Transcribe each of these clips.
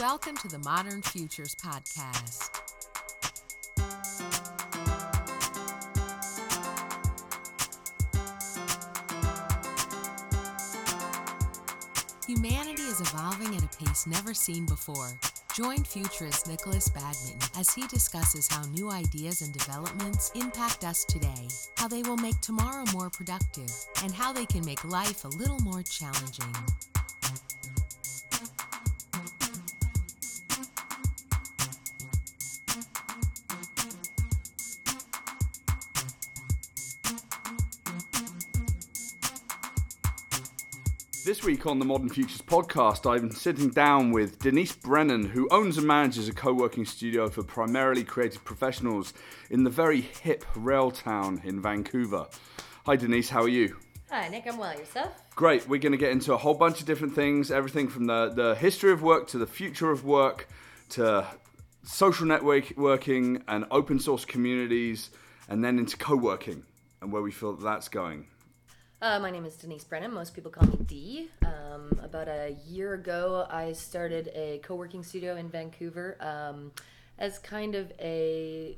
Welcome to the Modern Futures Podcast. Humanity is evolving at a pace never seen before. Join futurist Nikolas Badminton as he discusses how new ideas and developments impact us today, how they will make tomorrow more productive, and how they can make life a little more challenging. This week on the Modern Futures podcast, I'm sitting down with Denise Brennan, who owns and manages a co working studio for primarily creative professionals in the very hip Railtown in Vancouver. Hi, Denise, how are you? Hi, Nick. I'm well. Yourself? Great. We're going to get into a whole bunch of different things everything from the, the history of work to the future of work to social networking and open source communities, and then into co working and where we feel that that's going. Uh, my name is Denise Brennan. Most people call me D. Um, about a year ago, I started a co working studio in Vancouver um, as kind of a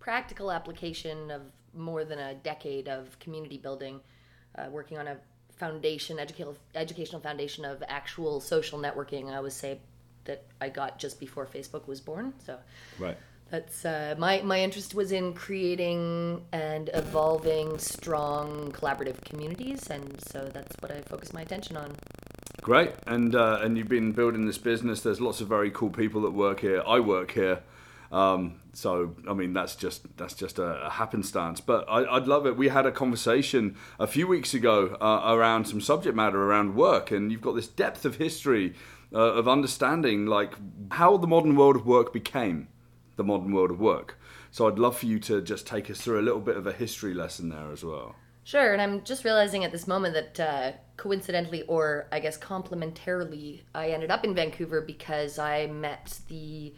practical application of more than a decade of community building, uh, working on a foundation, educational, educational foundation of actual social networking. I would say that I got just before Facebook was born. So, Right. That's uh, my my interest was in creating and evolving strong collaborative communities, and so that's what I focus my attention on. Great. And, uh, and you've been building this business. There's lots of very cool people that work here. I work here. Um, so I mean that's just that's just a, a happenstance, but I, I'd love it. We had a conversation a few weeks ago uh, around some subject matter around work, and you've got this depth of history uh, of understanding like how the modern world of work became the modern world of work. So I'd love for you to just take us through a little bit of a history lesson there as well. Sure, and I'm just realizing at this moment that uh, coincidentally, or I guess complementarily, I ended up in Vancouver because I met the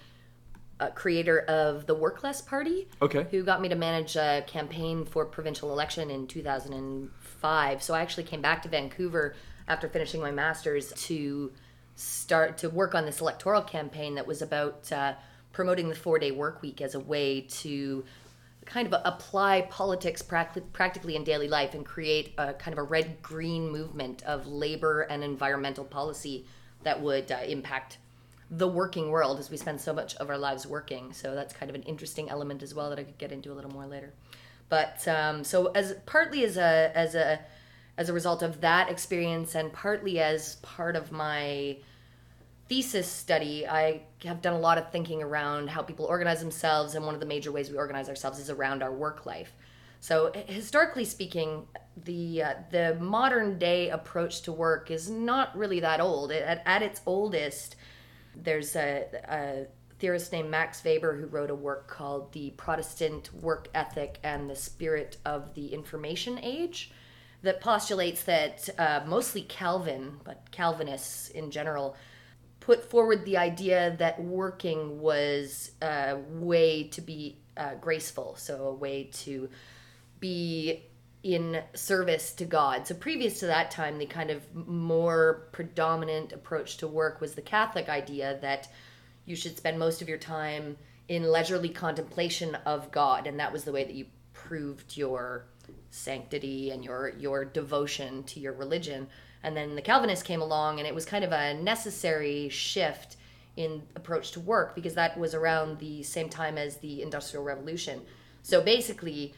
uh, creator of the Work Less Party, Okay. who got me to manage a campaign for provincial election in 2005. So I actually came back to Vancouver after finishing my master's to start to work on this electoral campaign that was about uh, promoting the four day work week as a way to kind of apply politics practically in daily life and create a kind of a red green movement of labor and environmental policy that would uh, impact the working world as we spend so much of our lives working. So that's kind of an interesting element as well that I could get into a little more later. But um, so as partly as a as a as a result of that experience and partly as part of my thesis study, I have done a lot of thinking around how people organize themselves, and one of the major ways we organize ourselves is around our work life. So, historically speaking, the uh, the modern day approach to work is not really that old. At, at its oldest, there's a, a theorist named Max Weber who wrote a work called "The Protestant Work Ethic and the Spirit of the Information Age." That postulates that uh, mostly Calvin, but Calvinists in general, put forward the idea that working was a way to be uh, graceful, so a way to be in service to God. So previous to that time, the kind of more predominant approach to work was the Catholic idea that you should spend most of your time in leisurely contemplation of God, and that was the way that you proved your sanctity and your your devotion to your religion. And then the Calvinists came along, and it was kind of a necessary shift in approach to work because that was around the same time as the Industrial Revolution. So basically,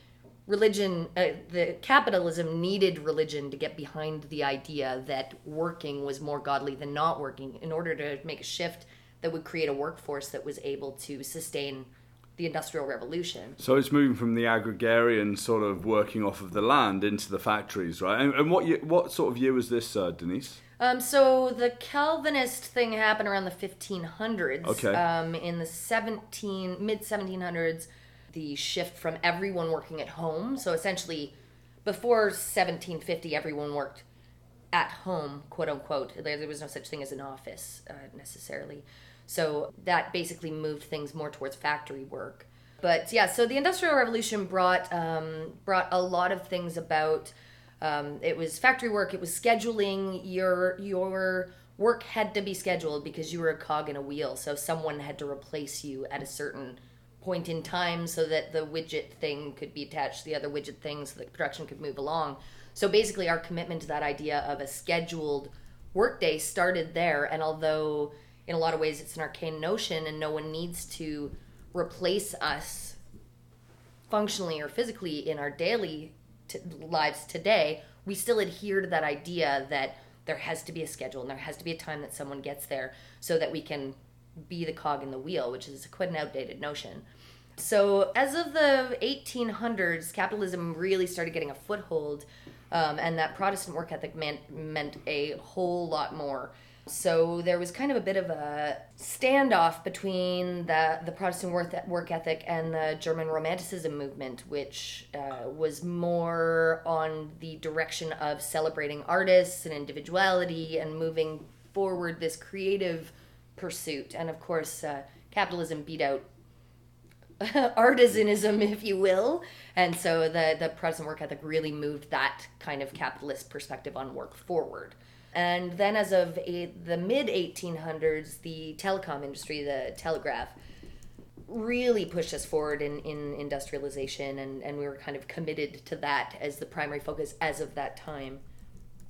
religion, uh, the capitalism needed religion to get behind the idea that working was more godly than not working in order to make a shift that would create a workforce that was able to sustain the Industrial Revolution. So it's moving from the agrarian sort of working off of the land into the factories, right? And, and what year, what sort of year was this, uh, Denise? Um, so the Calvinist thing happened around the 1500s. Okay. Um, in the 17 mid 1700s, the shift from everyone working at home. So essentially, before 1750, everyone worked at home, quote unquote. There, there was no such thing as an office uh, necessarily. So that basically moved things more towards factory work. But yeah, so the Industrial Revolution brought um, brought a lot of things about. Um, it was factory work. It was scheduling your your work had to be scheduled because you were a cog in a wheel. So someone had to replace you at a certain point in time so that the widget thing could be attached to the other widget thing so that production could move along. So basically, our commitment to that idea of a scheduled workday started there. And although in a lot of ways it's an arcane notion and no one needs to replace us functionally or physically in our daily t- lives today, we still adhere to that idea that there has to be a schedule and there has to be a time that someone gets there so that we can be the cog in the wheel, which is quite an outdated notion. So, as of the 1800s, capitalism really started getting a foothold, um, and that Protestant work ethic meant, meant a whole lot more. So there was kind of a bit of a standoff between the the Protestant work ethic and the German Romanticism movement, which uh, was more on the direction of celebrating artists and individuality and moving forward this creative pursuit. And of course, uh, capitalism beat out artisanism, if you will. And so the, the Protestant work ethic really moved that kind of capitalist perspective on work forward. And then, as of the mid 1800s, the telecom industry, the telegraph, really pushed us forward in, in industrialization, and, and we were kind of committed to that as the primary focus as of that time.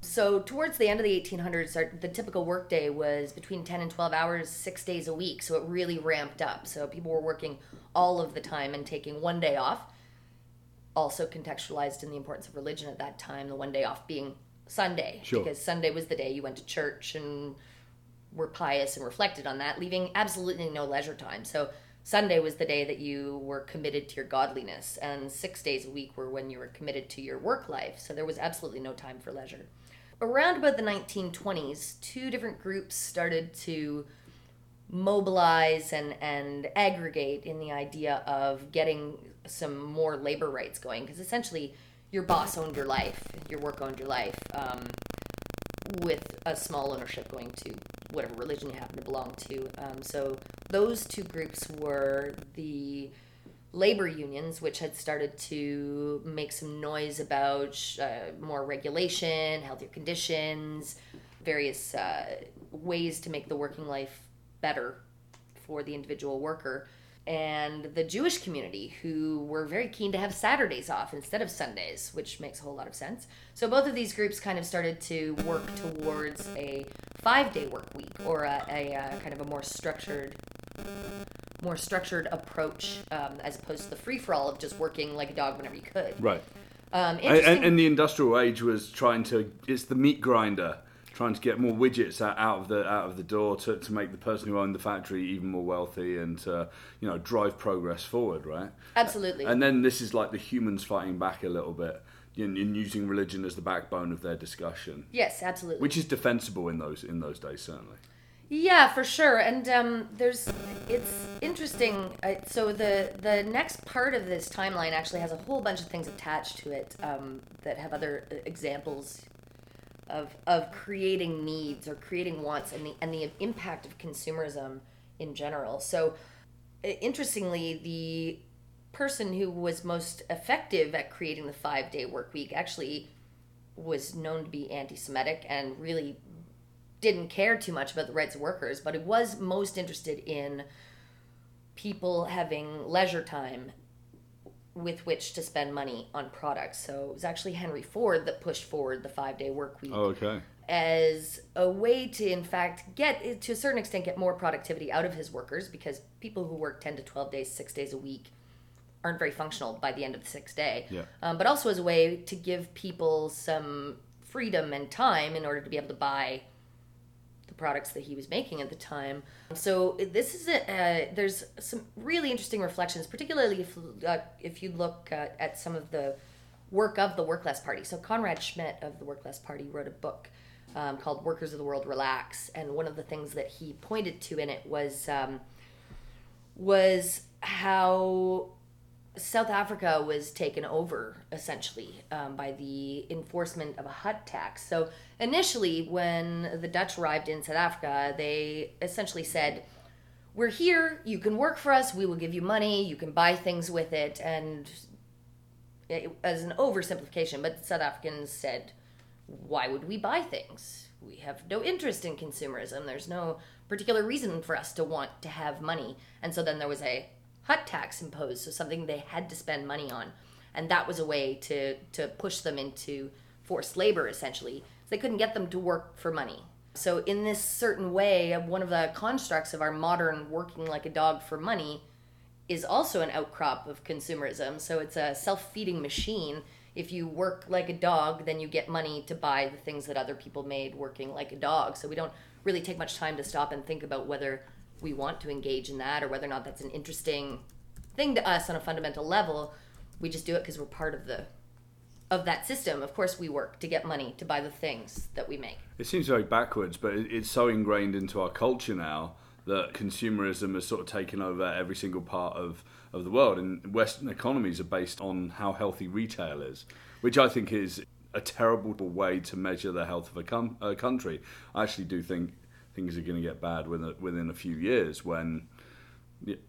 So, towards the end of the 1800s, our, the typical workday was between 10 and 12 hours, six days a week. So, it really ramped up. So, people were working all of the time and taking one day off. Also, contextualized in the importance of religion at that time, the one day off being Sunday Sure. because Sunday was the day you went to church and were pious and reflected on that, leaving absolutely no leisure time. So Sunday was the day that you were committed to your godliness, and six days a week were when you were committed to your work life. So there was absolutely no time for leisure. Around about the 1920s, two different groups started to mobilize and, and aggregate in the idea of getting some more labor rights going because essentially your boss owned your life, your work owned your life, um, with a small ownership going to whatever religion you happen to belong to. Um, so those two groups were the labor unions, which had started to make some noise about uh, more regulation, healthier conditions, various uh, ways to make the working life better for the individual worker and the Jewish community, who were very keen to have Saturdays off instead of Sundays, which makes a whole lot of sense. So both of these groups kind of started to work towards a five-day work week or a, a, a kind of a more structured, more structured approach um, as opposed to the free-for-all of just working like a dog whenever you could. Right. Um, and, and the industrial age was trying to. It's the meat grinder trying to get more widgets out, out of the out of the door to, to make the person who owned the factory even more wealthy and to, you know drive progress forward, right? Absolutely. And then this is like the humans fighting back a little bit and, and using religion as the backbone of their discussion, yes, absolutely. which is defensible in those in those days certainly. Yeah, for sure. And um, there's, it's interesting. Uh, so the the next part of this timeline actually has a whole bunch of things attached to it um, that have other uh, examples of of creating needs or creating wants and the and the impact of consumerism in general. So interestingly, the person who was most effective at creating the five day work week actually was known to be anti-Semitic and really didn't care too much about the rights of workers, but it was most interested in people having leisure time with which to spend money on products. So it was actually Henry Ford that pushed forward the five day work week Oh, okay. as a way to, in fact, get to a certain extent get more productivity out of his workers because people who work 10 to 12 days, six days a week aren't very functional by the end of the sixth day. Yeah. Um, but also as a way to give people some freedom and time in order to be able to buy the products that he was making at the time. So this is a, uh, there's some really interesting reflections, particularly if uh, if you look uh, at some of the work of the Work Less Party. So Conrad Schmidt of the Work Less Party wrote a book um, called "Workers of the World Relax," and one of the things that he pointed to in it was um, was how South Africa was taken over essentially um, by the enforcement of a hut tax. So initially, when the Dutch arrived in South Africa, they essentially said, "We're here. You can work for us. We will give you money. You can buy things with it." And it, as an oversimplification, but South Africans said, why would we buy things? We have no interest in consumerism. There's no particular reason for us to want to have money. And so then there was a hut tax imposed, so something they had to spend money on. And that was a way to, to push them into forced labor, essentially. So they couldn't get them to work for money. So, in this certain way, one of the constructs of our modern working like a dog for money is also an outcrop of consumerism. So, it's a self feeding machine. If you work like a dog, then you get money to buy the things that other people made working like a dog. So, we don't really take much time to stop and think about whether we want to engage in that or whether or not that's an interesting thing to us on a fundamental level. We just do it because we're part of the of that system. Of course, we work to get money to buy the things that we make. It seems very backwards, but it's so ingrained into our culture now that consumerism has sort of taken over every single part of, of the world. And Western economies are based on how healthy retail is, which I think is a terrible way to measure the health of a, com- a country. I actually do think things are going to get bad within, within a few years when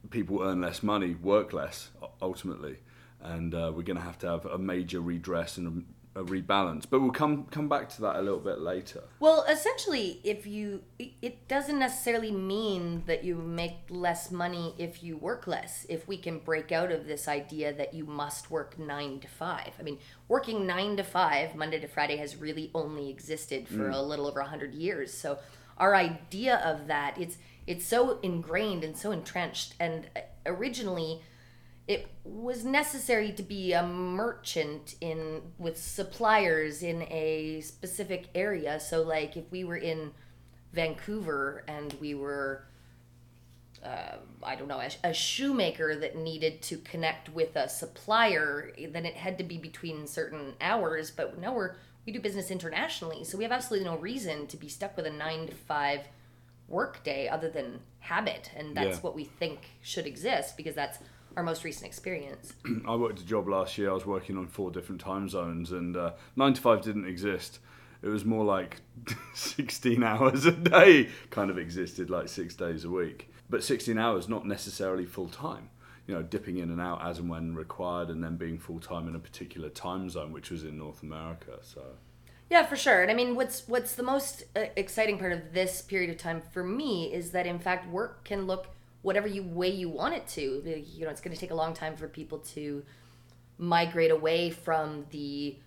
people earn less money, work less, ultimately and uh, we're going to have to have a major redress and a, a, rebalance. But we'll come come back to that a little bit later. Well, essentially, if you, it doesn't necessarily mean that you make less money if you work less. If we can break out of this idea that you must work nine to five. I mean, working nine to five, Monday to Friday, has really only existed for mm. a little over hundred years. So our idea of that, it's it's so ingrained and so entrenched, and uh, originally it was necessary to be a merchant in with suppliers in a specific area so like if we were in vancouver and we were uh, I don't know, a, a, shoemaker that needed to connect with a supplier, then it had to be between certain hours. But now we're we do business internationally, so we have absolutely no reason to be stuck with a nine to five work day other than habit, and that's yeah. what we think should exist because that's our most recent experience. I worked a job last year. I was working on four different time zones, and uh, nine to five didn't exist. It was more like 16 hours a day kind of existed, like six days a week. But 16 hours, not necessarily full time. You know, dipping in and out as and when required, and then being full time in a particular time zone, which was in North America. So. Yeah, for sure. And I mean, what's what's the most uh, exciting part of this period of time for me is that in fact work can look whatever you way you want it to. You know, it's going to take a long time for people to migrate away from the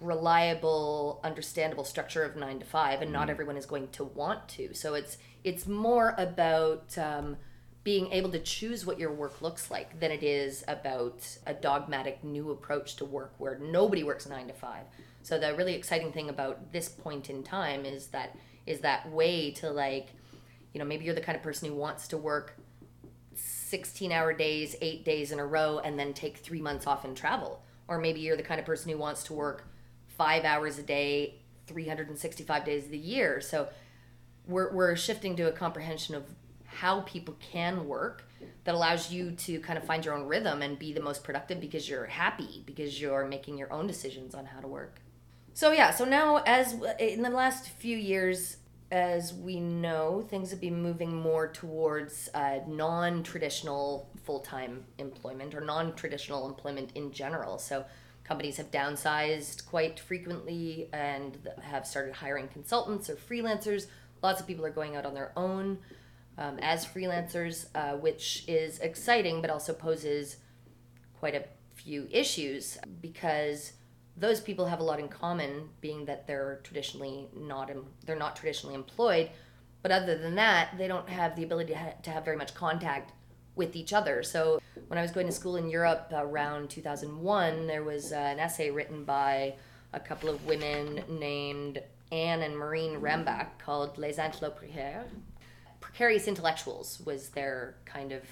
reliable, understandable structure of nine to five, and mm. not everyone is going to want to. So it's it's more about um, being able to choose what your work looks like than it is about a dogmatic new approach to work where nobody works nine to five. So the really exciting thing about this point in time is that is that way to like you know maybe you're the kind of person who wants to work 16 hour days eight days in a row and then take three months off and travel or maybe you're the kind of person who wants to work five hours a day 365 days of the year so we're, we're shifting to a comprehension of how people can work that allows you to kind of find your own rhythm and be the most productive because you're happy because you're making your own decisions on how to work so yeah so now as in the last few years as we know, things have been moving more towards uh, non traditional full time employment or non traditional employment in general. So, companies have downsized quite frequently and have started hiring consultants or freelancers. Lots of people are going out on their own um, as freelancers, uh, which is exciting but also poses quite a few issues because those people have a lot in common, being that they're traditionally not they're not traditionally employed. But other than that, they don't have the ability to, ha- to have very much contact with each other. So when I was going to school in Europe around 2001, there was uh, an essay written by a couple of women named Anne and Maureen Rembach called Les Précaires. Precarious intellectuals was their kind of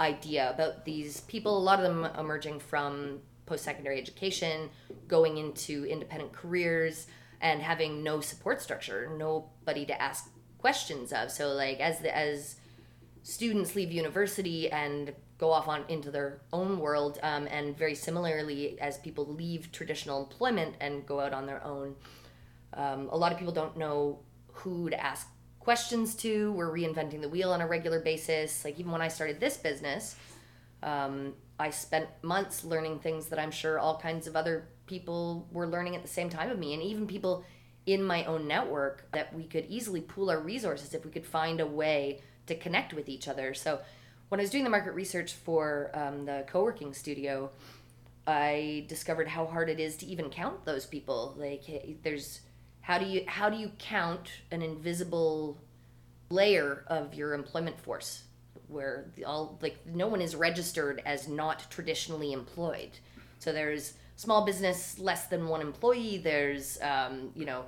idea about these people, a lot of them emerging from post secondary education, going into independent careers, and having no support structure, nobody to ask questions of. So like as the, as students leave university and go off on into their own world, um, and very similarly as people leave traditional employment and go out on their own, um, a lot of people don't know who to ask questions to. We're reinventing the wheel on a regular basis. Like even when I started this business. Um, I spent months learning things that I'm sure all kinds of other people were learning at the same time of me, and even people in my own network that we could easily pool our resources if we could find a way to connect with each other. So when I was doing the market research for um, the co working studio, I discovered how hard it is to even count those people. Like, there's how do you how do you count an invisible layer of your employment force where all like no one is registered as not traditionally employed. So there's small business less than one employee. There's um, you know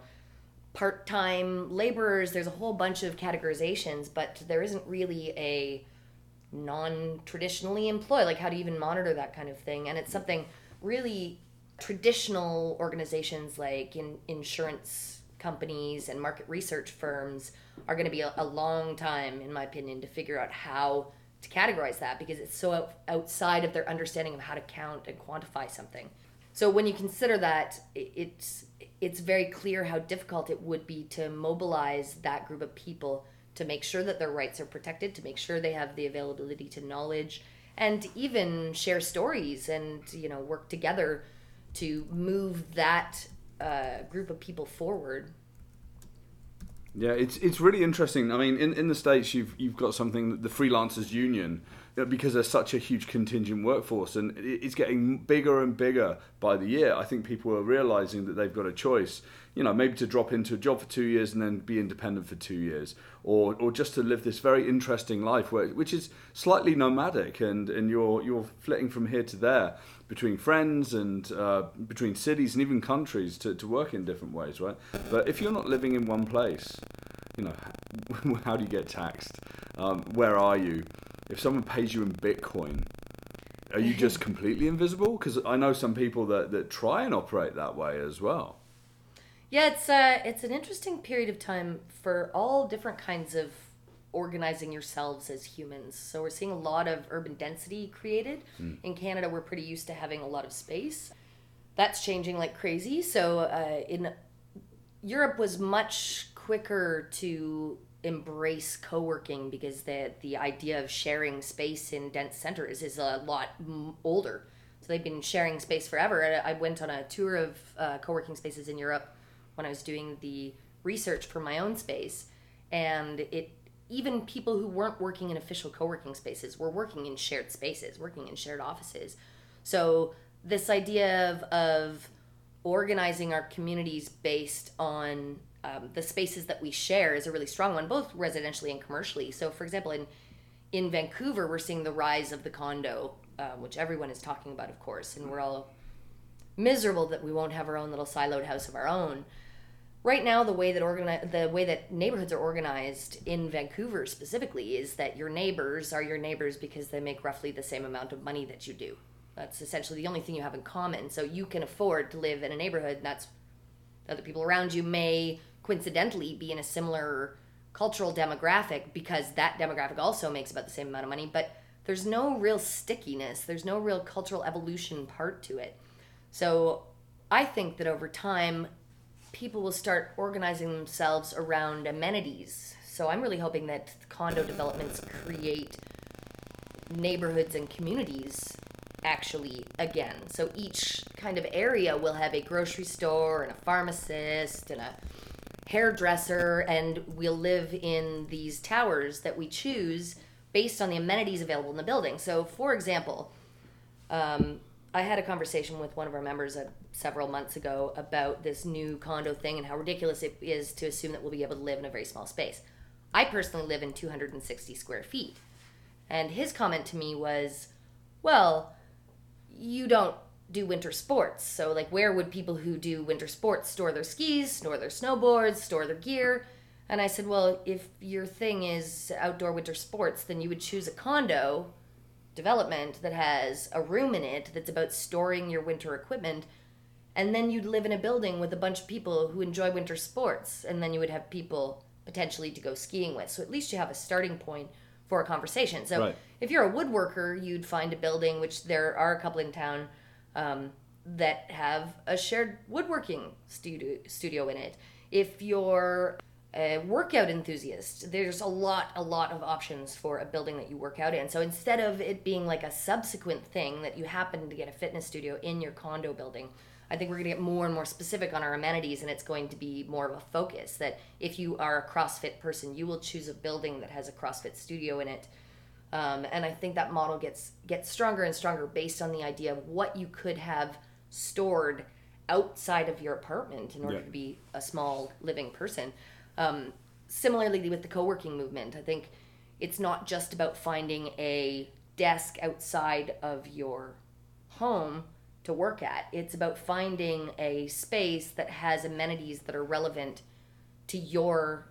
part-time laborers. There's a whole bunch of categorizations, but there isn't really a non-traditionally employed. Like how do you even monitor that kind of thing? And it's something really traditional organizations like in insurance companies and market research firms are going to be a, a, long time, in my opinion, to figure out how to categorize that because it's so out, outside of their understanding of how to count and quantify something. So when you consider that, it's it's very clear how difficult it would be to mobilize that group of people to make sure that their rights are protected, to make sure they have the availability to knowledge, and even share stories and you know work together to move that uh, group of people forward. Yeah, it's it's really interesting. I mean, in, in the states, you've you've got something the freelancers union because there's such a huge contingent workforce and it's getting bigger and bigger by the year. I think people are realizing that they've got a choice. You know, maybe to drop into a job for two years and then be independent for two years, or or just to live this very interesting life where which is slightly nomadic and and you're you're flitting from here to there between friends and uh, between cities and even countries to, to work in different ways, right? But if you're not living in one place, you know, how do you get taxed? Um, where are you? If someone pays you in Bitcoin, are you just completely invisible? Because I know some people that, that try and operate that way as well. Yeah, it's uh, it's an interesting period of time for all different kinds of organizing yourselves as humans. So we're seeing a lot of urban density created. Mm. In Canada, we're pretty used to having a lot of space. That's changing like crazy. So uh, in Europe was much quicker to embrace co-working because the the idea of sharing space in dense centers is a lot older. So they've been sharing space forever. I went on a tour of uh, co-working spaces in Europe when I was doing the research for my own space, and it even people who weren't working in official co-working spaces were working in shared spaces, working in shared offices. So this idea of, of organizing our communities based on um, the spaces that we share is a really strong one, both residentially and commercially. So, for example, in in Vancouver, we're seeing the rise of the condo, uh, which everyone is talking about, of course, and we're all miserable that we won't have our own little siloed house of our own right now the way that the way that neighborhoods are organized in Vancouver specifically is that your neighbors are your neighbors because they make roughly the same amount of money that you do. That's essentially the only thing you have in common. So you can afford to live in a neighborhood that's other people around you may coincidentally be in a similar cultural demographic because that demographic also makes about the same amount of money, but there's no real stickiness. There's no real cultural evolution part to it. So I think that over time people will start organizing themselves around amenities. So I'm really hoping that condo developments create neighborhoods and communities actually again. So each kind of area will have a grocery store and a pharmacist and a hairdresser, and we'll live in these towers that we choose based on the amenities available in the building. So, for example, um, I had a conversation with one of our members uh, several months ago about this new condo thing and how ridiculous it is to assume that we'll be able to live in a very small space. I personally live in 260 square feet. And his comment to me was, well, you don't do winter sports. So, like, where would people who do winter sports store their skis, store their snowboards, store their gear? And I said, well, if your thing is outdoor winter sports, then you would choose a condo development that has a room in it that's about storing your winter equipment and then you'd live in a building with a bunch of people who enjoy winter sports and then you would have people potentially to go skiing with. So at least you have a starting point for a conversation. So right. if you're a woodworker you'd find a building which there are a couple in town um, that have a shared woodworking studio studio in it. If you're a workout enthusiast, there's a lot, a lot of options for a building that you work out in. So instead of it being like a subsequent thing that you happen to get a fitness studio in your condo building, I think we're going to get more and more specific on our amenities, and it's going to be more of a focus. That if you are a CrossFit person, you will choose a building that has a CrossFit studio in it. Um, and I think that model gets gets stronger and stronger based on the idea of what you could have stored outside of your apartment in order Yeah. to be a small living person. Um, similarly with the co-working movement, I think it's not just about finding a desk outside of your home to work at. It's about finding a space that has amenities that are relevant to your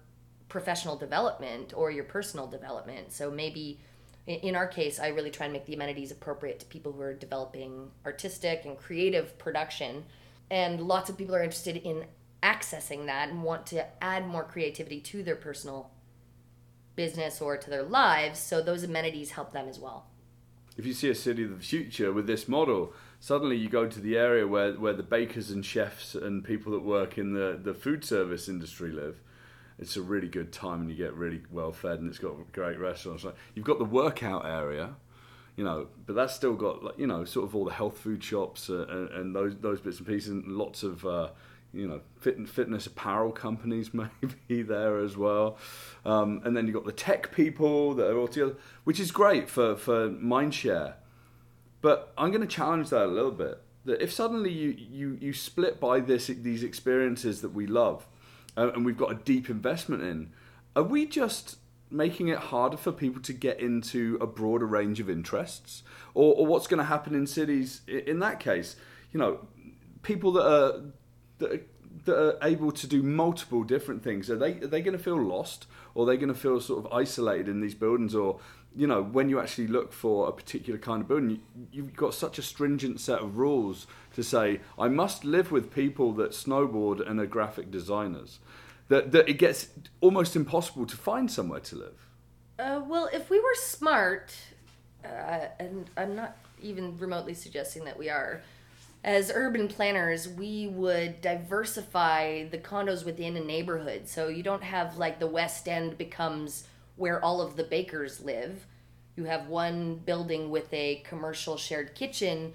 professional development or your personal development. So maybe in our case, I really try and make the amenities appropriate to people who are developing artistic and creative production. And lots of people are interested in accessing that and want to add more creativity to their personal business or to their lives. So those amenities help them as well. if you see a city of the future with this model, suddenly you go to the area where, where the bakers and chefs and people that work in the, the food service industry live. It's a really good time and you get really well fed and it's got great restaurants. You've got the workout area, you know, but that's still got you know sort of all the health food shops uh, and, and those those bits and pieces and lots of uh, you know fit, fitness apparel companies maybe there as well. Um, and then you've got the tech people that are all together, which is great for for mindshare. But I'm going to challenge that a little bit. That if suddenly you, you, you split by this these experiences that we love, uh, and we've got a deep investment in, are we just making it harder for people to get into a broader range of interests, or, or what's going to happen in cities in that case? You know, people that are that are, that are able to do multiple different things. Are they are they going to feel lost or are they going to feel sort of isolated in these buildings? Or you know when you actually look for a particular kind of building you, you've got such a stringent set of rules to say I must live with people that snowboard and are graphic designers that, that it gets almost impossible to find somewhere to live. Uh, well, if we were smart, uh, and I'm not even remotely suggesting that we are, as urban planners, we would diversify the condos within a neighborhood. So you don't have like the West End becomes where all of the bakers live. You have one building with a commercial shared kitchen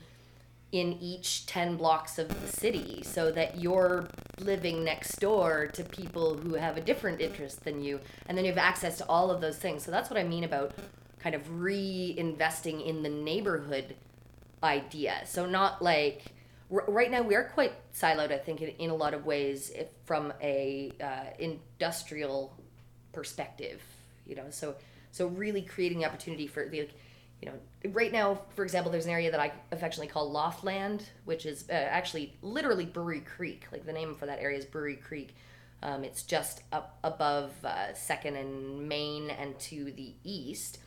in each 10 blocks of the city so that you're living next door to people who have a different interest than you and then you have access to all of those things so that's what i mean about kind of reinvesting in the neighborhood idea so not like right now we are quite siloed i think in, in a lot of ways if from a uh, industrial perspective you know so so really creating the opportunity for the you know right now for example there's an area that i affectionately call loftland which is uh, actually literally brewery creek like the name for that area is brewery creek. Um, it's just up above uh, second and main and to the east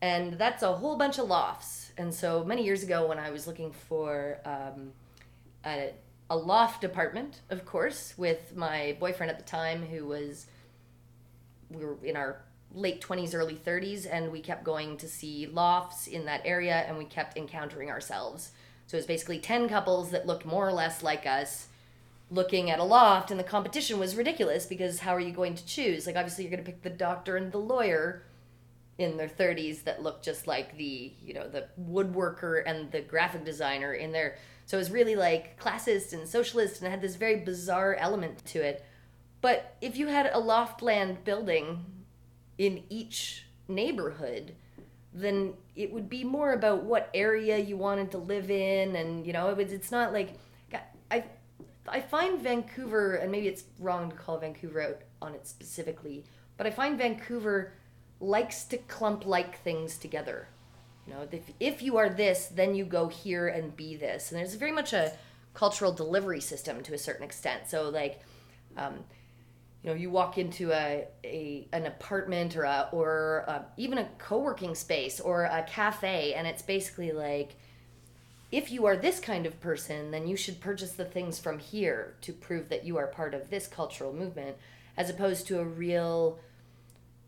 and that's a whole bunch of lofts. And so many years ago when i was looking for um, a, a loft apartment of course with my boyfriend at the time who was we were in our late 20s early 30s and we kept going to see lofts in that area and we kept encountering ourselves. So it was basically 10 couples that looked more or less like us looking at a loft and the competition was ridiculous because how are you going to choose? Like obviously you're going to pick the doctor and the lawyer in their 30s that look just like the you know the woodworker and the graphic designer in there so it was really like classist and socialist and it had this very bizarre element to it but if you had a loftland building in each neighborhood, then it would be more about what area you wanted to live in, and you know, it was, it's not like I I find Vancouver, and maybe it's wrong to call Vancouver out on it specifically, but I find Vancouver likes to clump like things together. You know, if, if you are this, then you go here and be this. And there's very much a cultural delivery system to a certain extent. So, like, um, you know, you walk into a, a an apartment or a, or a, even a co-working space or a cafe, and it's basically like, if you are this kind of person, then you should purchase the things from here to prove that you are part of this cultural movement, as opposed to a real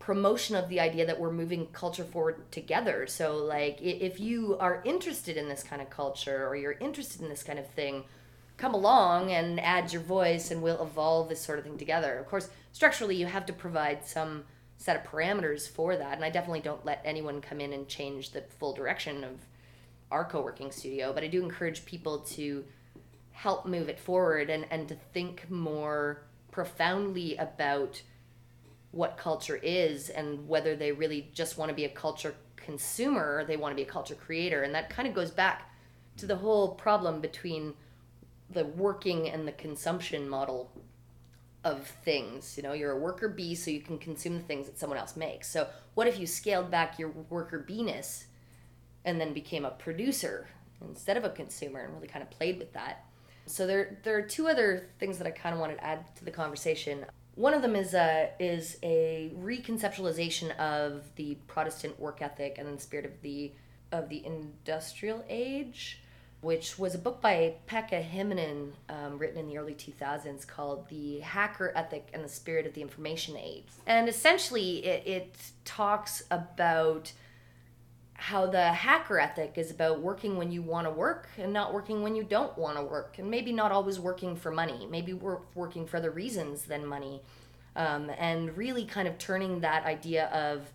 promotion of the idea that we're moving culture forward together. So, like, if you are interested in this kind of culture or you're interested in this kind of thing, come along and add your voice and we'll evolve this sort of thing together. Of course, structurally, you have to provide some set of parameters for that. And I definitely don't let anyone come in and change the full direction of our co working studio, but I do encourage people to help move it forward and, and to think more profoundly about what culture is and whether they really just want to be a culture consumer or they want to be a culture creator. And that kind of goes back to the whole problem between the working and the consumption model of things. You know, you're a worker bee, so you can consume the things that someone else makes. So, what if you scaled back your worker beeness and then became a producer instead of a consumer and really kind of played with that? So, there, there are two other things that I kind of wanted to add to the conversation. One of them is a is a reconceptualization of the Protestant work ethic and the spirit of the of the industrial age, which was a book by Pekka Himanen, um, written in the early 2000s, called "The Hacker Ethic and the Spirit of the Information Age." And essentially, it, it talks about how the hacker ethic is about working when you want to work and not working when you don't want to work. And maybe not always working for money. Maybe we're working for other reasons than money. Um, and really kind of turning that idea of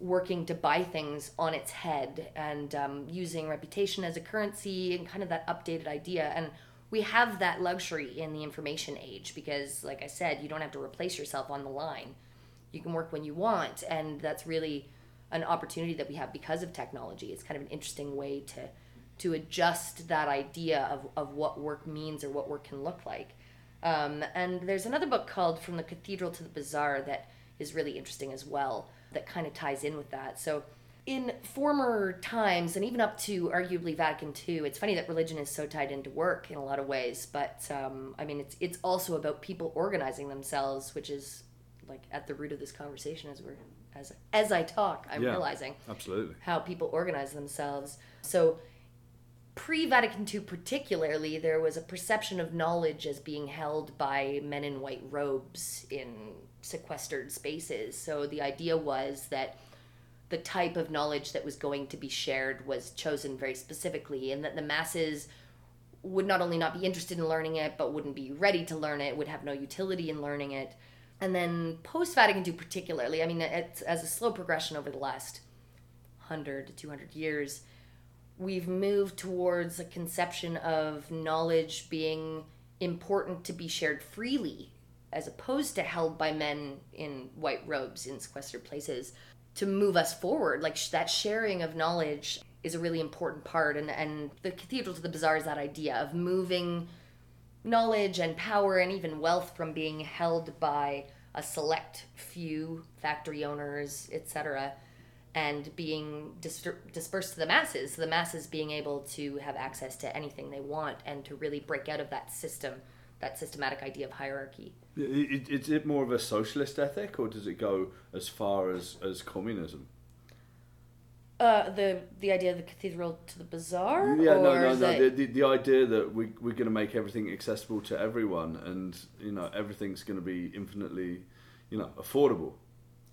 working to buy things on its head and um, using reputation as a currency and kind of that updated idea. And we have that luxury in the information age because like i said you don't have to replace yourself on the line. You can work when you want and that's really an opportunity that we have because of technology. It's kind of an interesting way to to adjust that idea of, of what work means or what work can look like. Um, and there's another book called From the Cathedral to the Bazaar that is really interesting as well, that kind of ties in with that. So, in former times, and even up to arguably Vatican II, it's funny that religion is so tied into work in a lot of ways. But um, I mean, it's it's also about people organizing themselves, which is like at the root of this conversation as we're as as I talk, I'm Yeah. realizing Absolutely. how people organize themselves. So, pre Vatican II, particularly, there was a perception of knowledge as being held by men in white robes in sequestered spaces. So, the idea was that the type of knowledge that was going to be shared was chosen very specifically, and that the masses would not only not be interested in learning it, but wouldn't be ready to learn it, would have no utility in learning it. And then post Vatican II, particularly, I mean, it's as a slow progression over the last 100 to 200 years, we've moved towards a conception of knowledge being important to be shared freely, as opposed to held by men in white robes in sequestered places, to move us forward. Like that sharing of knowledge is a really important part. And, and the Cathedral to the Bazaar is that idea of moving knowledge and power and even wealth from being held by a select few factory owners, etc., and being dis- dispersed to the masses. The masses being able to have access to anything they want and to really break out of that system, that systematic idea of hierarchy. Is it more of a socialist ethic, or does it go as far as, as communism? Uh, the the idea of the cathedral to the bazaar, Yeah, no, no, no. The, the, the idea that we, we're going to make everything accessible to everyone, and you know everything's going to be infinitely, you know, affordable.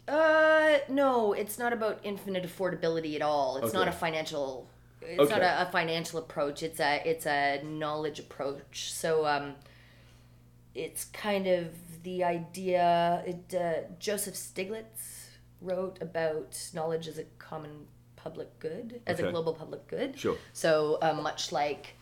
Uh, no, it's not about infinite affordability at all. It's not a financial. It's Okay. not a, a financial approach. It's a it's a knowledge approach. So um, it's kind of the idea. It uh, Joseph Stiglitz wrote about knowledge as a common public good, as a global public good. Sure. So uh, much like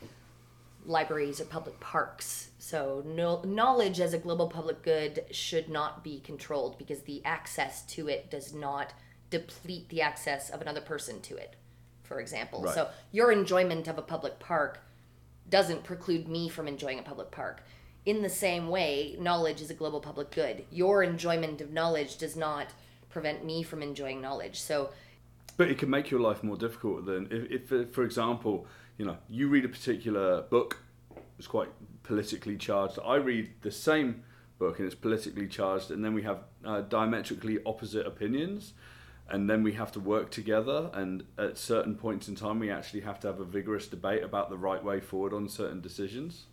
libraries or public parks. So no, knowledge as a global public good should not be controlled because the access to it does not deplete the access of another person to it. For example, Right. so your enjoyment of a public park doesn't preclude me from enjoying a public park. In the same way, knowledge is a global public good. Your enjoyment of knowledge does not prevent me from enjoying knowledge. So But it can make your life more difficult than if, if, for example, you know, you read a particular book, it's quite politically charged. I read the same book and it's politically charged, and then we have uh, diametrically opposite opinions, and then we have to work together. And at certain points in time, we actually have to have a vigorous debate about the right way forward on certain decisions.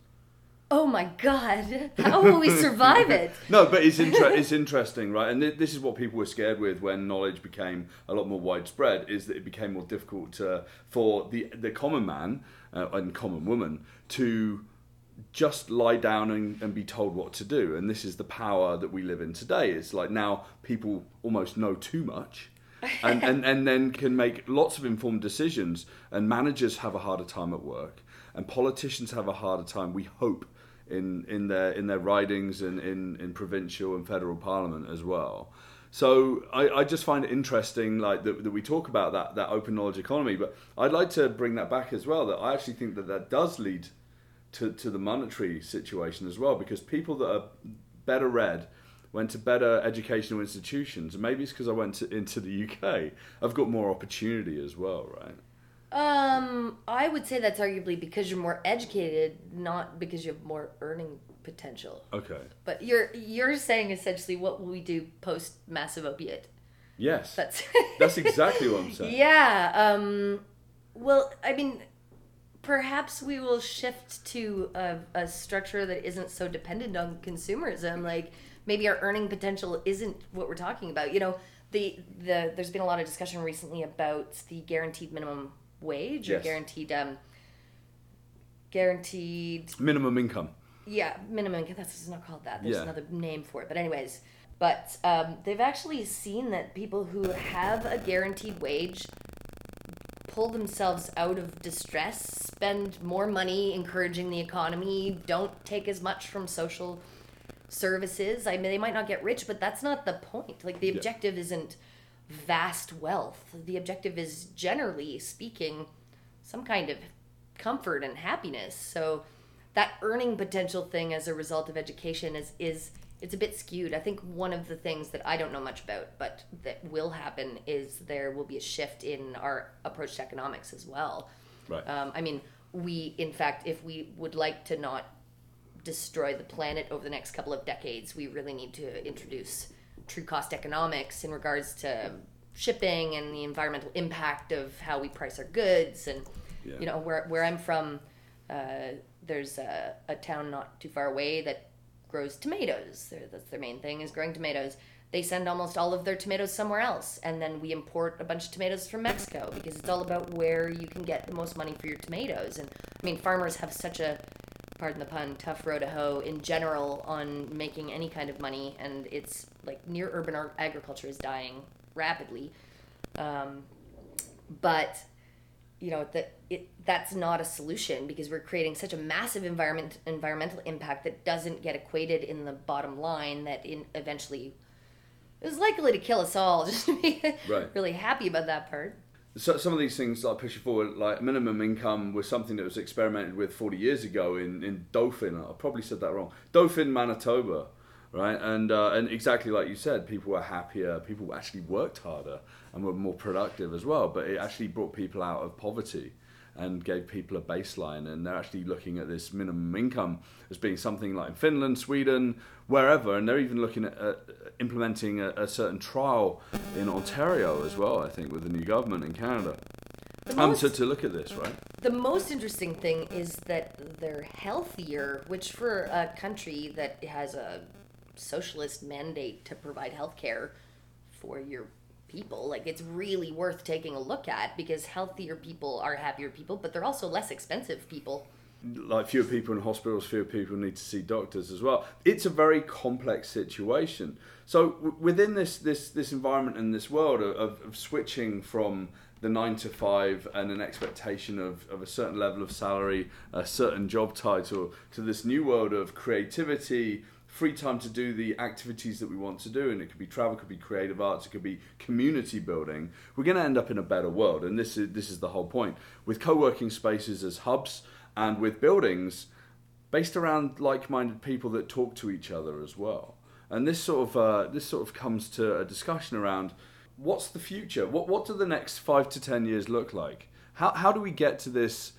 Oh my god, how will we survive it? No, but it's inter- it's interesting, right? And th- this is what people were scared with when knowledge became a lot more widespread. Is that it became more difficult to, for the the common man uh, and common woman to just lie down and, and be told what to do. And this is the power that we live in today. It's like now people almost know too much. and, and, and then can make lots of informed decisions and managers have a harder time at work and politicians have a harder time. We hope in in their in their ridings and in in provincial and federal parliament as well. So I, I just find it interesting, like that, that we talk about that that open knowledge economy. But I'd like to bring that back as well. That I actually think that that does lead to to the monetary situation as well, because people that are better read went to better educational institutions. Maybe it's because I went to, into the UK. I've got more opportunity as well, right? Um, I would say that's arguably because you're more educated, not because you have more earning potential. Okay. But you're you're saying essentially what will we do post massive opiate? Yes. That's That's exactly what I'm saying. Yeah. Um, well, I mean, perhaps we will shift to a, a structure that isn't so dependent on consumerism. Like maybe our earning potential isn't what we're talking about. You know, the the there's been a lot of discussion recently about the guaranteed minimum wage or Yes. guaranteed um guaranteed Minimum income. yeah, minimum. Income. That's not called that. There's Yeah. another name for it. But anyways, but um, they've actually seen that people who have a guaranteed wage pull themselves out of distress, spend more money encouraging the economy, don't take as much from social services. I mean, they might not get rich, but that's not the point. Like the Yeah. objective isn't vast wealth. The objective is generally speaking some kind of comfort and happiness. So that earning potential thing as a result of education is is it's a bit skewed. I think one of the things that I don't know much about, but that will happen is there will be a shift in our approach to economics as well. Right. Um, I mean, we in fact, if we would like to not destroy the planet over the next couple of decades, we really need to introduce true cost economics in regards to shipping and the environmental impact of how we price our goods. And Yeah. you know, where where I'm from, uh, there's a, a town not too far away that grows tomatoes. They're, that's their main thing is growing tomatoes. They send almost all of their tomatoes somewhere else, and then we import a bunch of tomatoes from Mexico because it's all about where you can get the most money for your tomatoes. And I mean, farmers have such a pardon the pun, tough row to hoe in general on making any kind of money, and it's like near urban ar- agriculture is dying rapidly. Um, but you know that it that's not a solution because we're creating such a massive environment environmental impact that doesn't get equated in the bottom line that in eventually is likely to kill us all. Just to be Right. really happy about that part. So some of these things like pushing forward, like minimum income, was something that was experimented with 40 years ago in, in Dauphin. I probably said that wrong. Dauphin, Manitoba, right? And uh, and exactly like you said, people were happier. People actually worked harder and were more productive as well. But it actually brought people out of poverty and gave people a baseline. And they're actually looking at this minimum income as being something like in Finland, Sweden, wherever. And they're even looking at uh, implementing a, a certain trial in Ontario as well. I think with the new government in Canada. Um, most- to, to look at this, right? The most interesting thing is that they're healthier, which for a country that has a socialist mandate to provide health care for your people, like it's really worth taking a look at because healthier people are happier people, but they're also less expensive people. Like fewer people in hospitals, fewer people need to see doctors as well. It's a very complex situation. So w- within this this this environment and this world of, of, switching from the nine to five and an expectation of, of a certain level of salary, a certain job title, to this new world of creativity, free time to do the activities that we want to do, and it could be travel, it could be creative arts, it could be community building. We're going to end up in a better world, and this is this is the whole point. With co-working spaces as hubs, and with buildings based around like-minded people that talk to each other as well. And this sort of uh, this sort of comes to a discussion around what's the future? What what do the next five to ten years look like? How how do we get to this?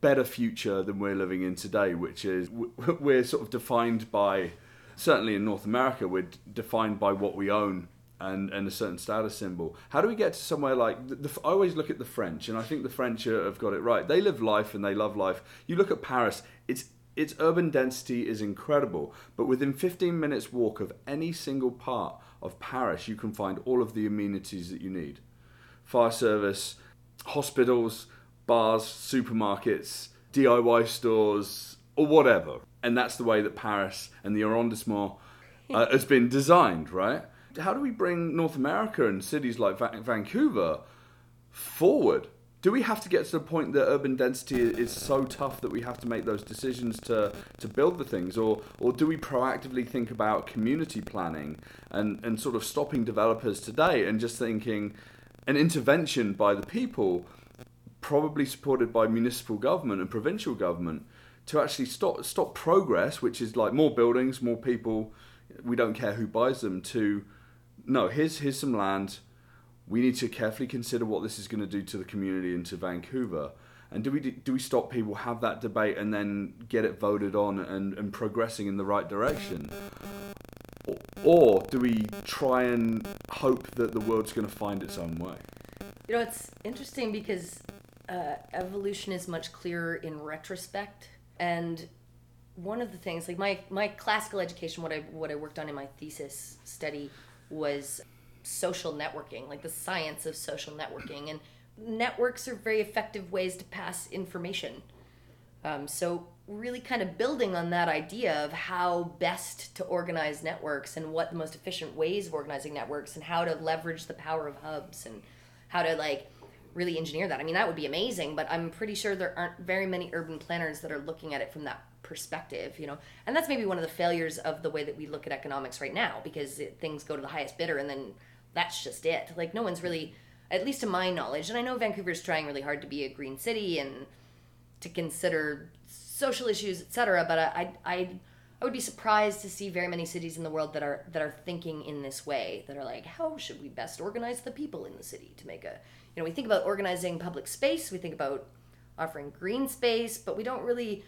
better future than we're living in today, which is we're sort of defined by, certainly in North America, we're defined by what we own and, and a certain status symbol. How do we get to somewhere like the, the, I always look at the French, and I think the French uh, have got it right. They live life and they love life. You look at Paris; its its urban density is incredible, but within 15 minutes walk of any single part of Paris, you can find all of the amenities that you need fire service, hospitals, bars, supermarkets, DIY stores, or whatever. And that's the way that Paris and the arrondissement uh, has been designed, right? How do we bring North America and cities like Va- Vancouver forward? Do we have to get to the point that urban density is so tough that we have to make those decisions to, to build the things? Or, or do we proactively think about community planning and, and sort of stopping developers today and just thinking an intervention by the people probably supported by municipal government and provincial government to actually stop stop progress which is like more buildings more people we don't care who buys them to no here's here's some land we need to carefully consider what this is going to do to the community and to Vancouver. And do we do we stop people have that debate and then get it voted on and, and progressing in the right direction? Or, or do we try and hope that the world's going to find its own way? You know, it's interesting because uh, evolution is much clearer in retrospect. And one of the things, like my, my classical education, what I what I worked on in my thesis study was social networking, like the science of social networking. And networks are very effective ways to pass information. Um, so, really kind of building on that idea of how best to organize networks and what the most efficient ways of organizing networks and how to leverage the power of hubs and how to like really engineer that. I mean, that would be amazing, but I'm pretty sure there aren't very many urban planners that are looking at it from that perspective, you know. And that's maybe one of the failures of the way that we look at economics right now because it, things go to the highest bidder and then that's just it. Like no one's really, at least to my knowledge, and I know Vancouver's trying really hard to be a green city and to consider social issues, etc. But I, I, I would be surprised to see very many cities in the world that are that are thinking in this way. That are like, how should we best organize the people in the city to make a, you know, we think about organizing public space, we think about offering green space, but we don't really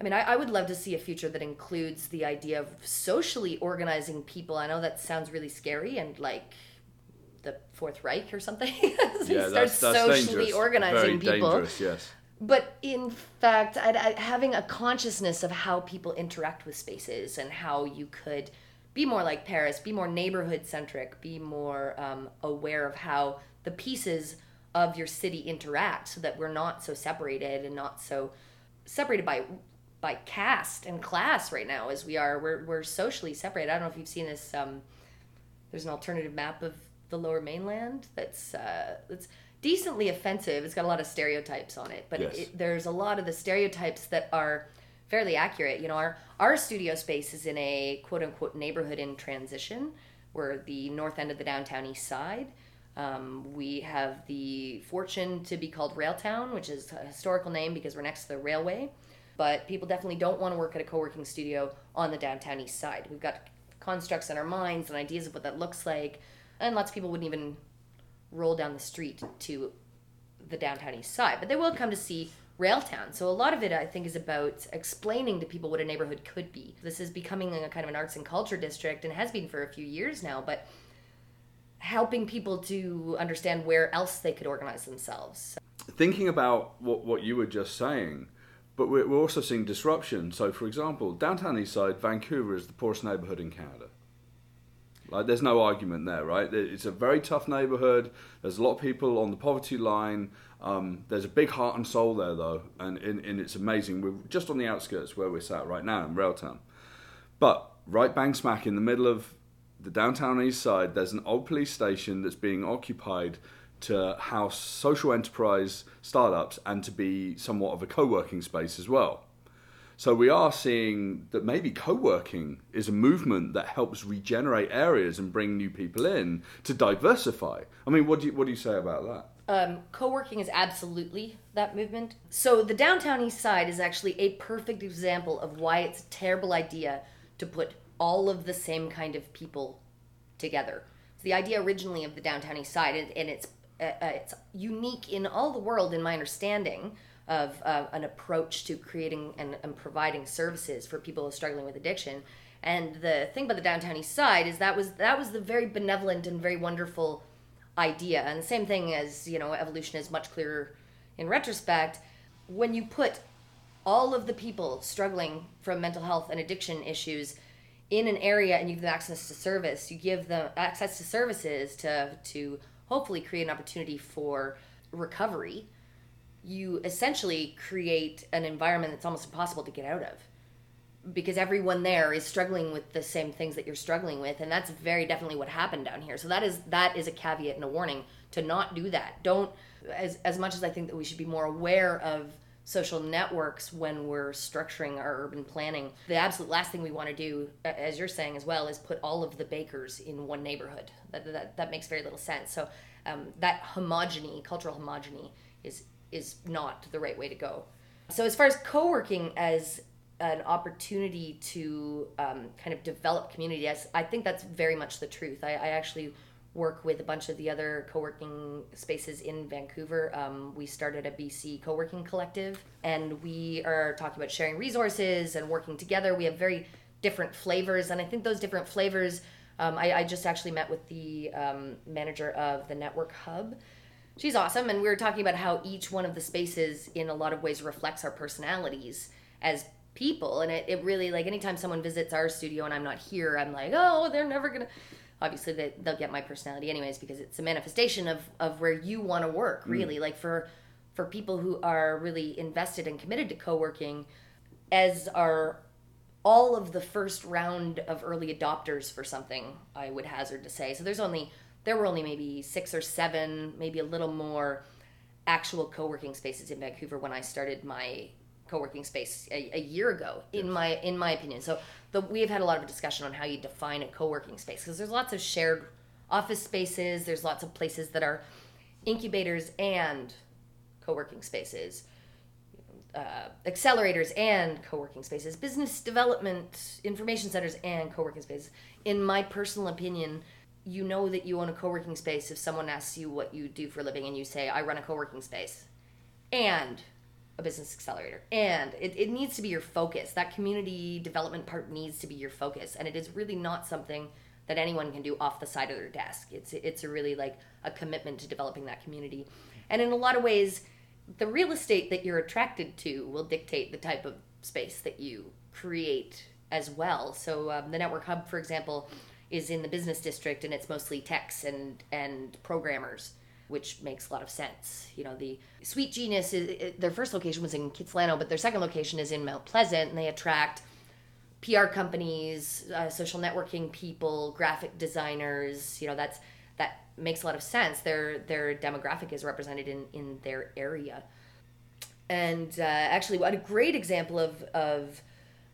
I mean, I, I, would love to see a future that includes the idea of socially organizing people. I know that sounds really scary and like the Fourth Reich or something. yeah, that's, that's socially dangerous. organizing Very people. Dangerous, yes. But in fact, I'd, I'd, having a consciousness of how people interact with spaces and how you could be more like Paris, be more neighborhood centric, be more um, aware of how the pieces of your city interact so that we're not so separated and not so separated by by caste and class right now as we are. We're we're socially separated. I don't know if you've seen this. Um, there's an alternative map of the Lower Mainland that's uh, that's decently offensive. It's got a lot of stereotypes on it, but yes. it, there's a lot of the stereotypes that are fairly accurate. You know, our our studio space is in a quote unquote neighborhood in transition. We're the north end of the downtown east side. Um, we have the fortune to be called Railtown, which is a historical name because we're next to the railway but people definitely don't want to work at a co-working studio on the downtown east side. We've got constructs in our minds and ideas of what that looks like, and lots of people wouldn't even roll down the street to the downtown east side, but they will come to see Railtown. So a lot of it, I think, is about explaining to people what a neighborhood could be. This is becoming a kind of an arts and culture district, and has been for a few years now, but helping people to understand where else they could organize themselves. Thinking about what, what you were just saying, but we're, we're also seeing disruption. So, for example, downtown east side, Vancouver is the poorest neighborhood in Canada. Like, there's no argument there, right? It's a very tough neighborhood. There's a lot of people on the poverty line. Um, there's a big heart and soul there, though, and, and, and it's amazing. We're just on the outskirts where we're sat right now in Railtown. But right bang smack in the middle of the downtown east side, there's an old police station that's being occupied to house social enterprise startups and to be somewhat of a co-working space as well. So we are seeing that maybe co-working is a movement that helps regenerate areas and bring new people in to diversify. I mean, what do you, what do you say about that? Um, co-working is absolutely that movement. So the downtown east side is actually a perfect example of why it's a terrible idea to put all of the same kind of people together. So the idea originally of the downtown east side, and, and it's uh, uh, it's unique in all the world, in my understanding of uh, an approach to creating and, and, providing services for people struggling with addiction. And the thing about the downtown east side is that was that was the very benevolent and very wonderful idea. And the same thing as you know, evolution is much clearer in retrospect. When you put all of the people struggling from mental health and addiction issues in an area and you give them access to service, you give them access to services to to hopefully create an opportunity for recovery, you essentially create an environment that's almost impossible to get out of. because everyone there is struggling with the same things that you're struggling with and that's very definitely what happened down here so that is that is a caveat and a warning to not do that don't as as much as i think that we should be more aware of social networks when we're structuring our urban planning the absolute last thing we want to do as you're saying as well is put all of the bakers in one neighborhood that that, that makes very little sense so um, that homogeny cultural homogeny is is not the right way to go so as far as co-working as an opportunity to um, kind of develop community. As I think that's very much the truth. I, I, actually work with a bunch of the other co-working spaces in Vancouver. Um, we started a BC co-working collective, and we are talking about sharing resources and working together. We have very different flavors, and I think those different flavors. Um, I, I, just actually met with the um, manager of the Network Hub. She's awesome, and we were talking about how each one of the spaces, in a lot of ways, reflects our personalities as people and it, it really like anytime someone visits our studio and i'm not here i'm like oh they're never gonna obviously they, they'll get my personality anyways because it's a manifestation of of where you want to work mm. really mm. like for for people who are really invested and committed to co-working as are all of the first round of early adopters for something i would hazard to say so there's only there were only maybe six or seven maybe a little more actual co-working spaces in vancouver when i started my co-working space a, a year ago in yes. my in my opinion so the, we've had a lot of discussion on how you define a co-working space because there's lots of shared office spaces there's lots of places that are incubators and co-working spaces uh, accelerators and co-working spaces business development information centers and co-working spaces. In my personal opinion you know that you own a co-working space if someone asks you what you do for a living and you say i run a co-working space. And a business accelerator. And it, it needs to be your focus. That community development part needs to be your focus. And it is really not something that anyone can do off the side of their desk. It's it's a really like a commitment to developing that community. And in a lot of ways the real estate that you're attracted to will dictate the type of space that you create as well. So um, the network hub for example is in the business district and it's mostly techs and and programmers which makes a lot of sense. You know, the Sweet Genius is their first location was in Kitsilano, but their second location is in Mount Pleasant, and they attract PR companies, uh, social networking people, graphic designers. You know, that's that makes a lot of sense. Their their demographic is represented in in their area, and uh, actually, what a great example of of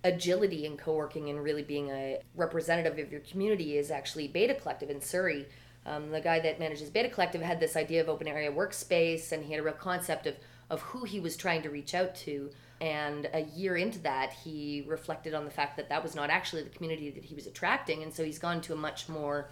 agility in co-working and really being a representative of your community is actually Beta Collective in Surrey um, the guy that manages Beta Collective had this idea of open area workspace, and he had a real concept of of who he was trying to reach out to. And a year into that, he reflected on the fact that that was not actually the community that he was attracting, and so he's gone to a much more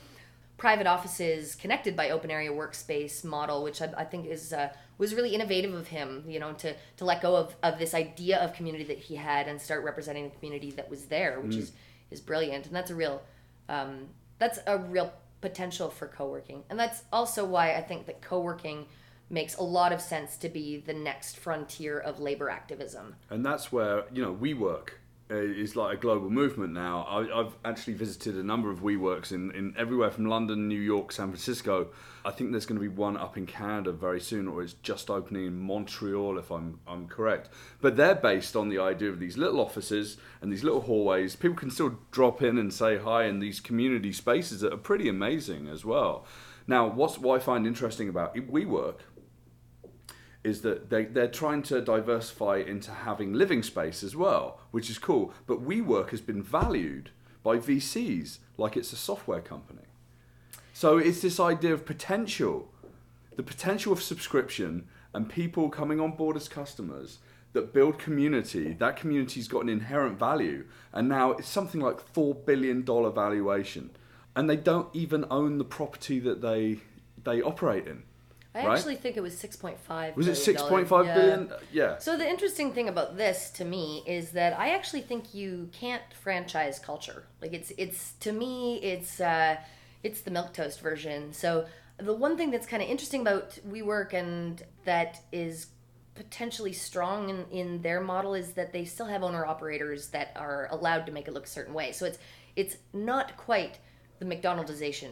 private offices connected by open area workspace model, which I, I think is uh, was really innovative of him. You know, to to let go of, of this idea of community that he had and start representing the community that was there, which mm. is is brilliant. And that's a real um, that's a real potential for co-working. And that's also why i think that co-working makes a lot of sense to be the next frontier of labor activism. And that's where you know WeWork uh, Uh, is like a global movement now. I, have actually visited a number of WeWorks in, in everywhere from London, New York, San Francisco. I think there's going to be one up in Canada very soon, or it's just opening in Montreal, if I'm I'm correct. But they're based on the idea of these little offices and these little hallways. People can still drop in and say hi in these community spaces that are pretty amazing as well. Now, what's what I find interesting about WeWork is that they, they're trying to diversify into having living space as well, which is cool. But WeWork has been valued by VCs like it's a software company. So it's this idea of potential, the potential of subscription and people coming on board as customers that build community. That community's got an inherent value, and now it's something like four billion dollar valuation, and they don't even own the property that they they operate in. I right? actually think it was six point five. Was it six point five yeah. billion? Yeah. So the interesting thing about this to me is that I actually think you can't franchise culture. Like it's it's to me it's uh, it's the milk toast version. So the one thing that's kind of interesting about WeWork and that is potentially strong in, in their model is that they still have owner operators that are allowed to make it look a certain way. So it's it's not quite the McDonaldization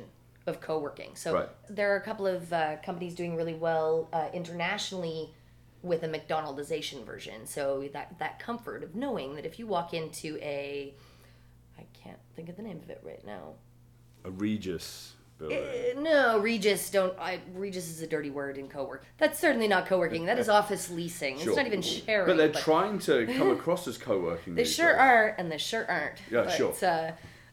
of co-working. So right. there are a couple of uh, companies doing really well uh, internationally with a McDonaldization version. So that that comfort of knowing that if you walk into a I can't think of the name of it right now. A Regus building. Uh, no, Regis don't. I, Regis is a dirty word in co-work. That's certainly not co-working. That is office leasing. Sure. It's not even sharing. But they're trying to come across as co-working. They sure days. are, and they sure aren't. Yeah, but, sure.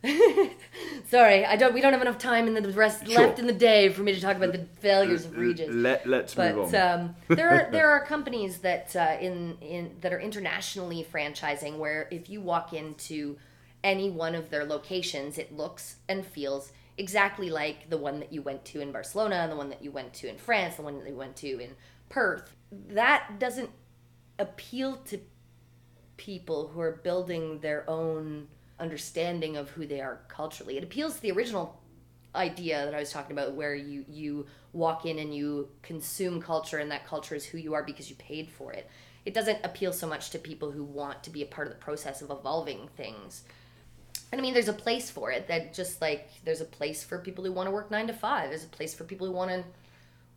Sorry, I don't. We don't have enough time in the rest Sure. left in the day for me to talk about the failures of Regis. Let, let's but move on. um, there are there are companies that uh, in in that are internationally franchising where if you walk into any one of their locations, it looks and feels exactly like the one that you went to in Barcelona, and the one that you went to in France, the one that you went to in Perth. That doesn't appeal to people who are building their own understanding of who they are culturally. It appeals to the original idea that I was talking about where you you walk in and you consume culture and that culture is who you are because you paid for it. It doesn't appeal so much to people who want to be a part of the process of evolving things. And I mean there's a place for it that just like there's a place for people who want to work 9 to 5. There's a place for people who want to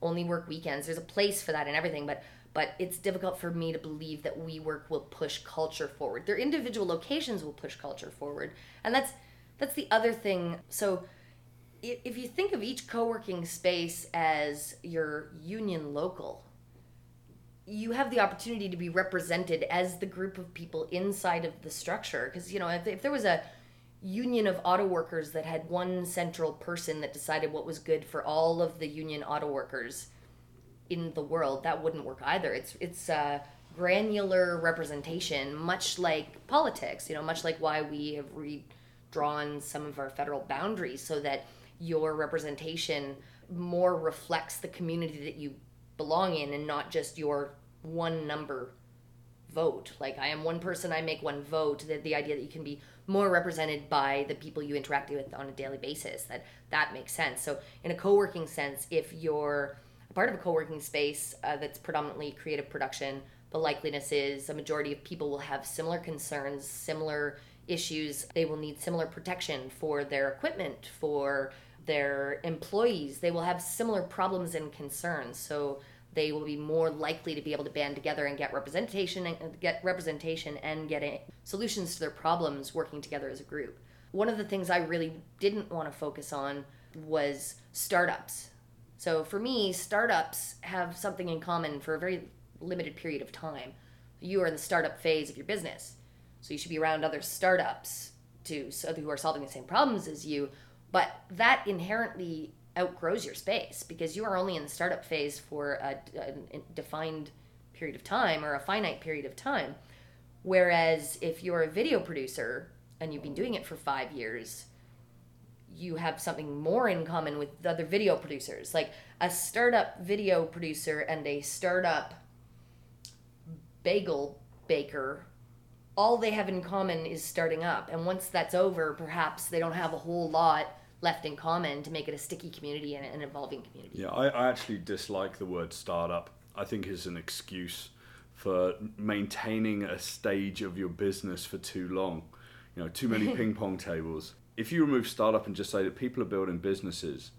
only work weekends. There's a place for that and everything, but but it's difficult for me to believe that WeWork will push culture forward. Their individual locations will push culture forward, and that's that's the other thing. So if you think of each co-working space as your union local, you have the opportunity to be represented as the group of people inside of the structure. Because you know, if, if there was a union of auto workers that had one central person that decided what was good for all of the union auto workers in the world, that wouldn't work either. It's it's uh, granular representation, much like politics. You know, much like why we have redrawn some of our federal boundaries so that your representation more reflects the community that you belong in, and not just your one number vote. Like I am one person, I make one vote. The, the idea that you can be more represented by the people you interact with on a daily basis. That that makes sense. So in a co-working sense, if you're a part of a co-working space uh, that's predominantly creative production, the likeliness is a majority of people will have similar concerns, similar issues. They will need similar protection for their equipment, for their employees. They will have similar problems and concerns. So they will be more likely to be able to band together and get representation and get representation and get solutions to their problems working together as a group. One of the things I really didn't want to focus on was startups. So for me, startups have something in common for a very limited period of time. You are in the startup phase of your business. So you should be around other startups to so who are solving the same problems as you, but that inherently outgrows your space because you are only in the startup phase for a, a defined period of time or a finite period of time. Whereas if you're a video producer and you've been doing it for five years, you have something more in common with the other video producers. Like a startup video producer and a startup bagel baker, all they have in common is starting up. And once that's over, perhaps they don't have a whole lot left in common to make it a sticky community and an evolving community. Yeah, I, I actually dislike the word startup. I think it's an excuse for maintaining a stage of your business for too long. You know, too many ping pong tables. If you remove startup and just say that people are building businesses,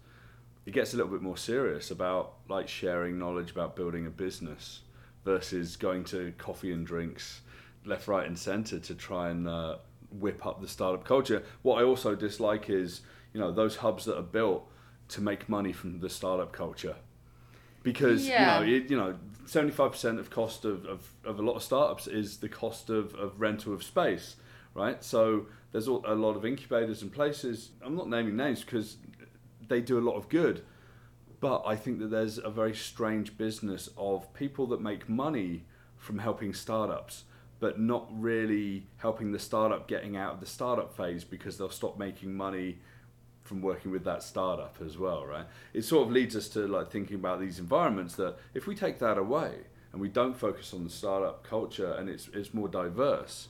it gets a little bit more serious about like sharing knowledge about building a business versus going to coffee and drinks left, right, and center to try and uh, whip up the startup culture. What I also dislike is you know those hubs that are built to make money from the startup culture because Yeah. you know it, you know 75% of cost of, of, of a lot of startups is the cost of, of rental of space right so there's a lot of incubators and places i'm not naming names because they do a lot of good but i think that there's a very strange business of people that make money from helping startups but not really helping the startup getting out of the startup phase because they'll stop making money from working with that startup as well, right? It sort of leads us to like thinking about these environments that if we take that away and we don't focus on the startup culture and it's it's more diverse,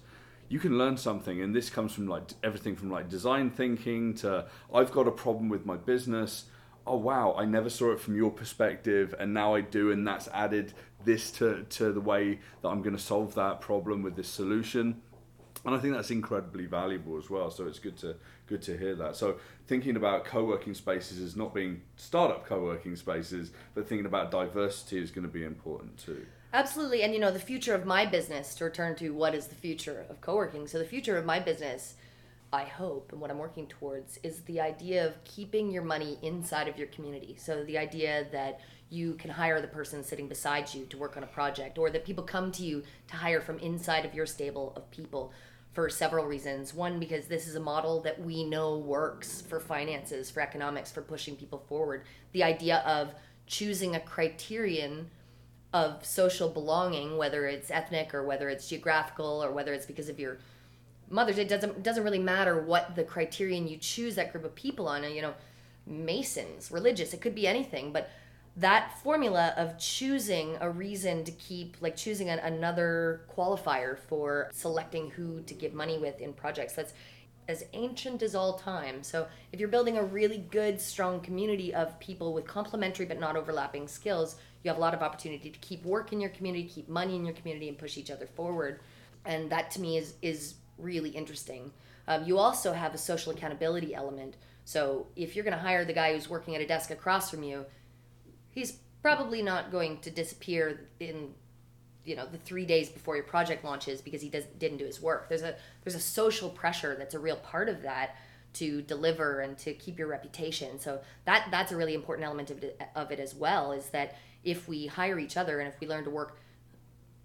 you can learn something. And this comes from like everything from like design thinking to I've got a problem with my business. Oh wow, I never saw it from your perspective, and now I do, and that's added this to to the way that I'm going to solve that problem with this solution and I think that's incredibly valuable as well. So it's good to good to hear that. So thinking about co-working spaces as not being startup co-working spaces, but thinking about diversity is going to be important too. Absolutely. And you know, the future of my business, to return to what is the future of co working. So, the future of my business, I hope, and what I'm working towards, is the idea of keeping your money inside of your community. So, the idea that you can hire the person sitting beside you to work on a project, or that people come to you to hire from inside of your stable of people for several reasons. One, because this is a model that we know works for finances, for economics, for pushing people forward. The idea of choosing a criterion of social belonging, whether it's ethnic or whether it's geographical or whether it's because of your mothers, it doesn't doesn't really matter what the criterion you choose that group of people on. You know, Masons, religious, it could be anything, but that formula of choosing a reason to keep like choosing an, another qualifier for selecting who to give money with in projects that's as ancient as all time so if you're building a really good strong community of people with complementary but not overlapping skills you have a lot of opportunity to keep work in your community keep money in your community and push each other forward. And that to me is is really interesting. Um, you also have a social accountability element. So if you're going to hire the guy who's working at a desk across from you he's probably not going to disappear in you know the three days before your project launches because he does, didn't do his work. There's a there's a social pressure that's a real part of that to deliver and to keep your reputation. So that that's a really important element of it, of it as well is that if we hire each other and if we learn to work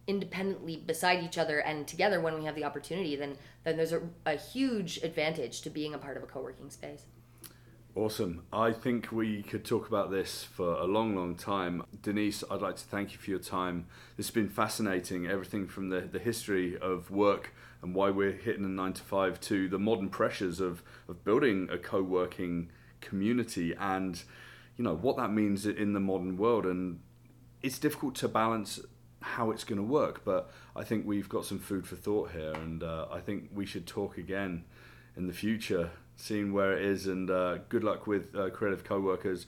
independently beside each other and together when we have the opportunity then then there's a, a huge advantage to being a part of a co-working space Awesome. I think we could talk about this for a long, long time. Denise, I'd like to thank you for your time. This has been fascinating. Everything from the, the history of work and why we're hitting a nine to five to the modern pressures of, of building a co working community and you know what that means in the modern world. And it's difficult to balance how it's going to work, but I think we've got some food for thought here, and uh, I think we should talk again in the future seeing where it is, and uh, good luck with uh, Creative Co-workers.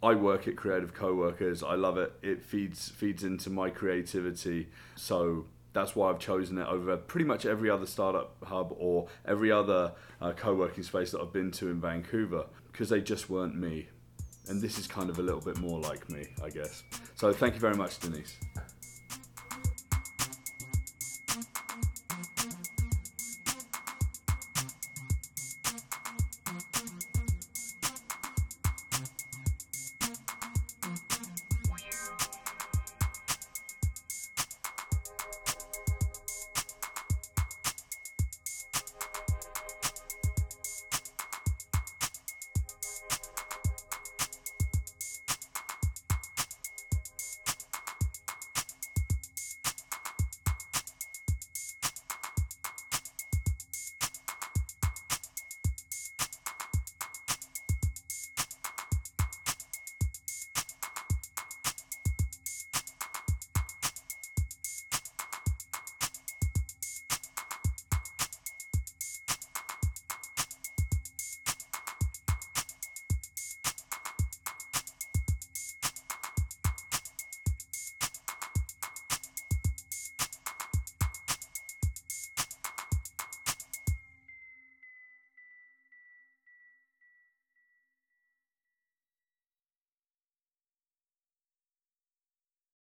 I work at Creative Co-workers. I love it. It feeds feeds into my creativity. So that's why I've chosen it over pretty much every other startup hub or every other uh, co-working space that I've been to in Vancouver because they just weren't me. And this is kind of a little bit more like me, I guess. So thank you very much, Denise.